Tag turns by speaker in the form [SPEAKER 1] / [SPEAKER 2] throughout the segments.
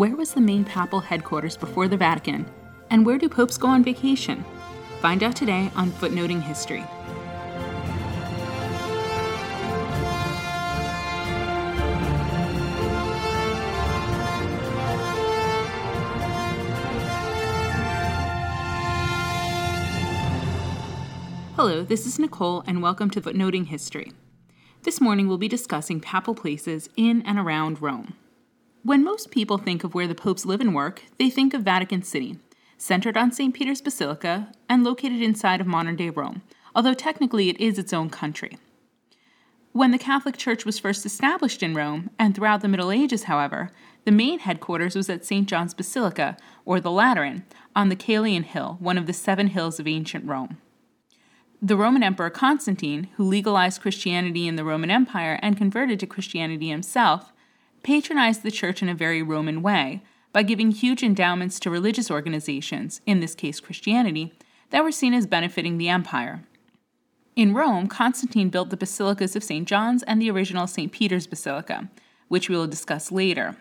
[SPEAKER 1] Where was the main papal headquarters before the Vatican? And where do popes go on vacation? Find out today on Footnoting History. Hello, this is Nicole, and welcome to Footnoting History. This morning we'll be discussing papal places in and around Rome. When most people think of where the popes live and work, they think of Vatican City, centered on St. Peter's Basilica and located inside of modern day Rome, although technically it is its own country. When the Catholic Church was first established in Rome, and throughout the Middle Ages, however, the main headquarters was at St. John's Basilica, or the Lateran, on the Caelian Hill, one of the seven hills of ancient Rome. The Roman Emperor Constantine, who legalized Christianity in the Roman Empire and converted to Christianity himself, patronized the church in a very Roman way by giving huge endowments to religious organizations, in this case Christianity, that were seen as benefiting the empire. In Rome, Constantine built the basilicas of St. John's and the original St. Peter's Basilica, which we will discuss later.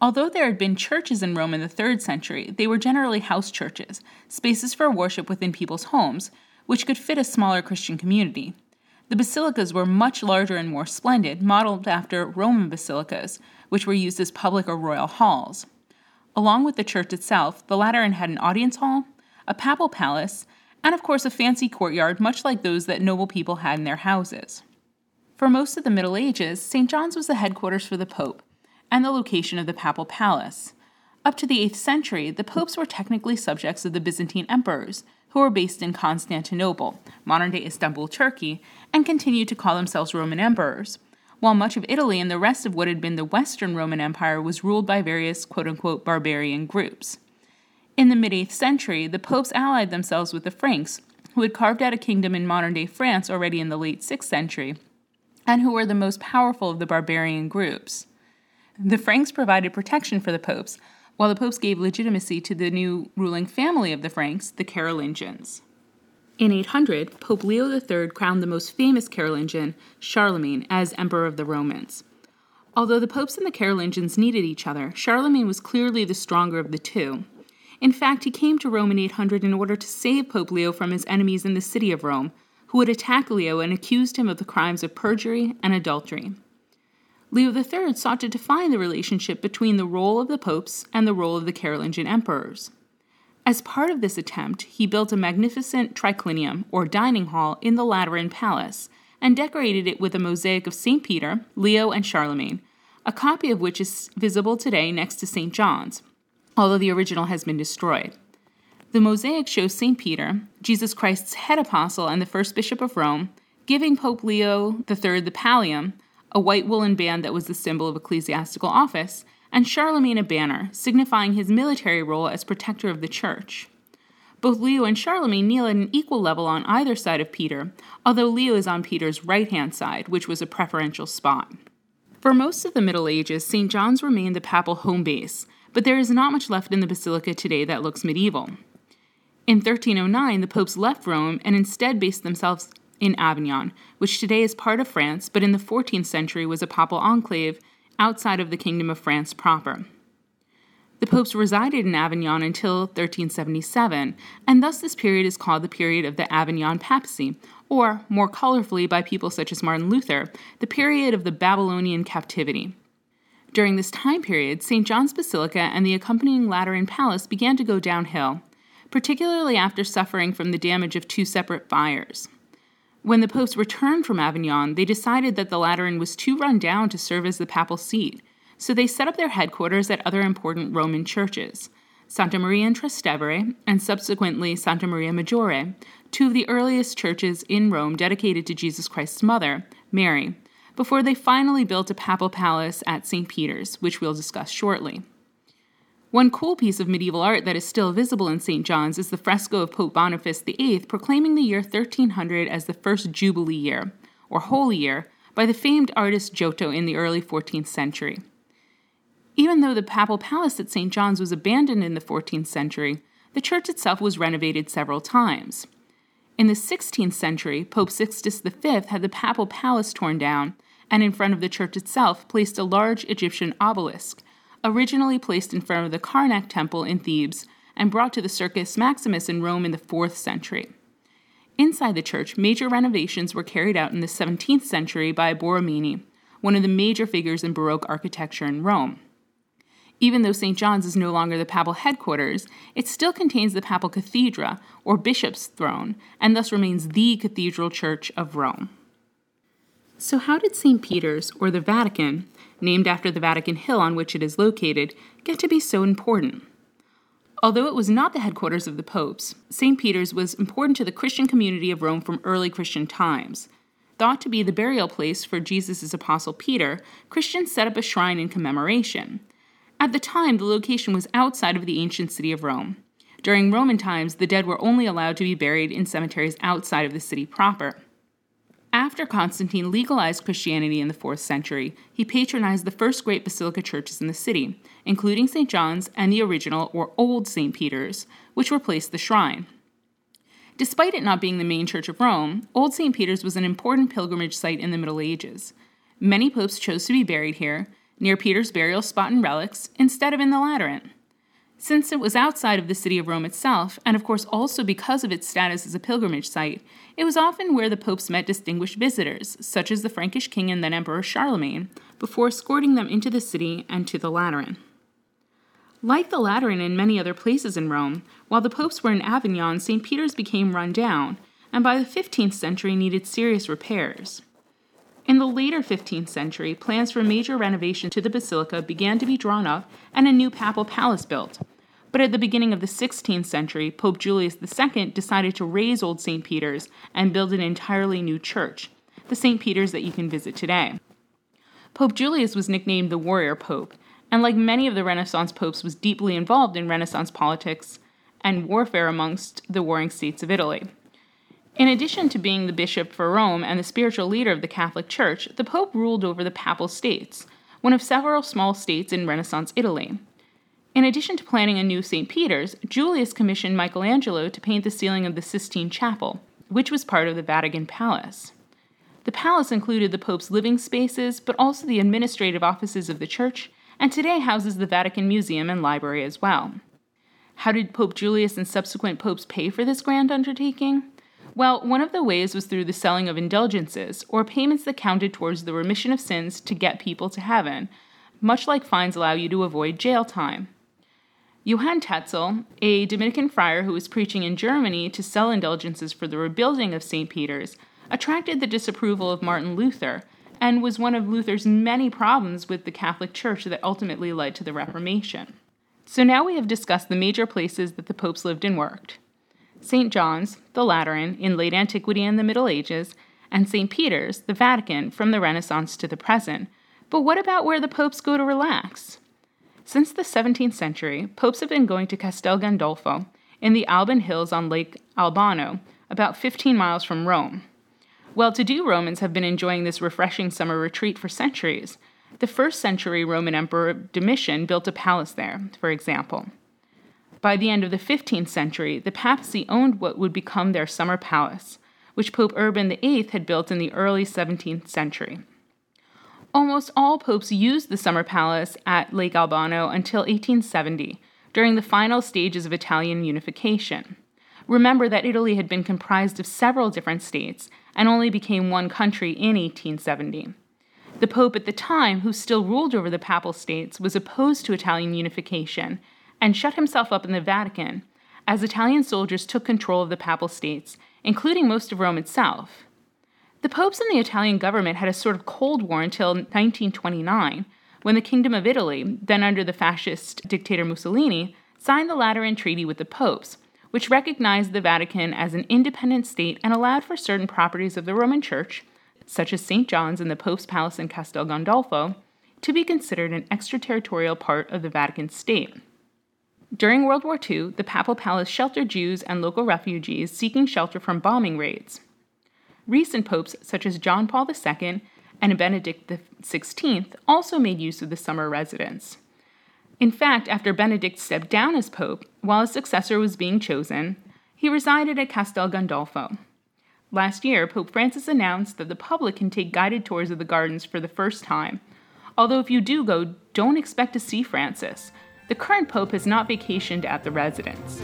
[SPEAKER 1] Although there had been churches in Rome in the 3rd century, they were generally house churches, spaces for worship within people's homes, which could fit a smaller Christian community. The basilicas were much larger and more splendid, modeled after Roman basilicas, which were used as public or royal halls. Along with the church itself, the Lateran had an audience hall, a papal palace, and of course a fancy courtyard much like those that noble people had in their houses. For most of the Middle Ages, St. John's was the headquarters for the Pope and the location of the papal palace. Up to the 8th century, the popes were technically subjects of the Byzantine emperors, who were based in Constantinople, modern day Istanbul, Turkey, and continued to call themselves Roman emperors, while much of Italy and the rest of what had been the Western Roman Empire was ruled by various quote unquote barbarian groups. In the mid 8th century, the popes allied themselves with the Franks, who had carved out a kingdom in modern day France already in the late 6th century, and who were the most powerful of the barbarian groups. The Franks provided protection for the popes, while the popes gave legitimacy to the new ruling family of the Franks, the Carolingians. In 800, Pope Leo III crowned the most famous Carolingian, Charlemagne, as Emperor of the Romans. Although the popes and the Carolingians needed each other, Charlemagne was clearly the stronger of the two. In fact, he came to Rome in 800 in order to save Pope Leo from his enemies in the city of Rome, who had attacked Leo and accused him of the crimes of perjury and adultery. Leo III sought to define the relationship between the role of the popes and the role of the Carolingian emperors. As part of this attempt, he built a magnificent triclinium, or dining hall, in the Lateran Palace, and decorated it with a mosaic of St. Peter, Leo, and Charlemagne, a copy of which is visible today next to St. John's, although the original has been destroyed. The mosaic shows St. Peter, Jesus Christ's head apostle and the first bishop of Rome, giving Pope Leo III the pallium, a white woolen band that was the symbol of ecclesiastical office, and Charlemagne a banner, signifying his military role as protector of the church. Both Leo and Charlemagne kneel at an equal level on either side of Peter, although Leo is on Peter's right hand side, which was a preferential spot. For most of the Middle Ages, St. John's remained the papal home base, but there is not much left in the basilica today that looks medieval. In 1309, the popes left Rome and instead based themselves in Avignon, which today is part of France, but in the 14th century was a papal enclave outside of the Kingdom of France proper. The popes resided in Avignon until 1377, and thus this period is called the period of the Avignon papacy, or, more colorfully by people such as Martin Luther, the period of the Babylonian captivity. During this time period, St. John's Basilica and the accompanying Lateran Palace began to go downhill, particularly after suffering from the damage of two separate fires. When the popes returned from Avignon, they decided that the Lateran was too run down to serve as the papal seat, so they set up their headquarters at other important Roman churches Santa Maria in Trastevere and subsequently Santa Maria Maggiore, two of the earliest churches in Rome dedicated to Jesus Christ's mother, Mary, before they finally built a papal palace at St. Peter's, which we'll discuss shortly. One cool piece of medieval art that is still visible in St. John's is the fresco of Pope Boniface VIII proclaiming the year 1300 as the first Jubilee year, or Holy Year, by the famed artist Giotto in the early 14th century. Even though the papal palace at St. John's was abandoned in the 14th century, the church itself was renovated several times. In the 16th century, Pope Sixtus V had the papal palace torn down and in front of the church itself placed a large Egyptian obelisk originally placed in front of the Karnak temple in Thebes and brought to the Circus Maximus in Rome in the 4th century. Inside the church, major renovations were carried out in the 17th century by Borromini, one of the major figures in Baroque architecture in Rome. Even though St. John's is no longer the papal headquarters, it still contains the papal cathedra, or bishop's throne, and thus remains the cathedral church of Rome. So, how did St. Peter's, or the Vatican, named after the Vatican Hill on which it is located, get to be so important? Although it was not the headquarters of the popes, St. Peter's was important to the Christian community of Rome from early Christian times. Thought to be the burial place for Jesus' apostle Peter, Christians set up a shrine in commemoration. At the time, the location was outside of the ancient city of Rome. During Roman times, the dead were only allowed to be buried in cemeteries outside of the city proper. After Constantine legalized Christianity in the 4th century, he patronized the first great basilica churches in the city, including St. John's and the original or Old St. Peter's, which replaced the shrine. Despite it not being the main church of Rome, Old St. Peter's was an important pilgrimage site in the Middle Ages. Many popes chose to be buried here, near Peter's burial spot and relics, instead of in the Lateran. Since it was outside of the city of Rome itself, and of course also because of its status as a pilgrimage site, it was often where the popes met distinguished visitors, such as the Frankish king and then Emperor Charlemagne, before escorting them into the city and to the Lateran. Like the Lateran and many other places in Rome, while the popes were in Avignon, St. Peter's became run down, and by the 15th century needed serious repairs. In the later 15th century, plans for major renovation to the basilica began to be drawn up and a new papal palace built. But at the beginning of the 16th century, Pope Julius II decided to raze Old St. Peter's and build an entirely new church, the St. Peter's that you can visit today. Pope Julius was nicknamed the Warrior Pope, and like many of the Renaissance popes, was deeply involved in Renaissance politics and warfare amongst the warring states of Italy. In addition to being the bishop for Rome and the spiritual leader of the Catholic Church, the Pope ruled over the Papal States, one of several small states in Renaissance Italy. In addition to planning a new St. Peter's, Julius commissioned Michelangelo to paint the ceiling of the Sistine Chapel, which was part of the Vatican Palace. The palace included the Pope's living spaces, but also the administrative offices of the church, and today houses the Vatican Museum and Library as well. How did Pope Julius and subsequent popes pay for this grand undertaking? Well, one of the ways was through the selling of indulgences, or payments that counted towards the remission of sins to get people to heaven, much like fines allow you to avoid jail time. Johann Tetzel, a Dominican friar who was preaching in Germany to sell indulgences for the rebuilding of St. Peter's, attracted the disapproval of Martin Luther and was one of Luther's many problems with the Catholic Church that ultimately led to the Reformation. So now we have discussed the major places that the popes lived and worked. St. John's, the Lateran, in late antiquity and the Middle Ages, and St. Peter's, the Vatican, from the Renaissance to the present. But what about where the popes go to relax? Since the 17th century, popes have been going to Castel Gandolfo in the Alban Hills on Lake Albano, about 15 miles from Rome. Well to do Romans have been enjoying this refreshing summer retreat for centuries. The first century Roman Emperor Domitian built a palace there, for example. By the end of the 15th century, the papacy owned what would become their summer palace, which Pope Urban VIII had built in the early 17th century. Almost all popes used the summer palace at Lake Albano until 1870, during the final stages of Italian unification. Remember that Italy had been comprised of several different states and only became one country in 1870. The Pope at the time, who still ruled over the Papal States, was opposed to Italian unification and shut himself up in the Vatican as Italian soldiers took control of the Papal States, including most of Rome itself. The popes and the Italian government had a sort of Cold War until 1929, when the Kingdom of Italy, then under the fascist dictator Mussolini, signed the Lateran Treaty with the popes, which recognized the Vatican as an independent state and allowed for certain properties of the Roman Church, such as St. John's and the Pope's Palace in Castel Gandolfo, to be considered an extraterritorial part of the Vatican state. During World War II, the Papal Palace sheltered Jews and local refugees seeking shelter from bombing raids. Recent popes, such as John Paul II and Benedict XVI, also made use of the summer residence. In fact, after Benedict stepped down as pope, while his successor was being chosen, he resided at Castel Gandolfo. Last year, Pope Francis announced that the public can take guided tours of the gardens for the first time, although if you do go, don't expect to see Francis. The current pope has not vacationed at the residence.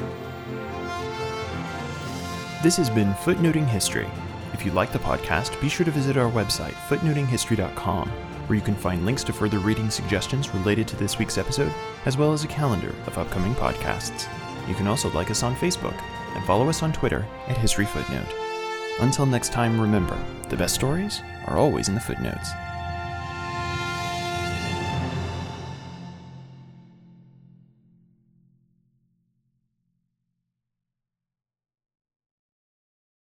[SPEAKER 2] This has been Footnoting History. If you like the podcast, be sure to visit our website, footnotinghistory.com, where you can find links to further reading suggestions related to this week's episode, as well as a calendar of upcoming podcasts. You can also like us on Facebook and follow us on Twitter at History Footnote. Until next time, remember the best stories are always in the footnotes.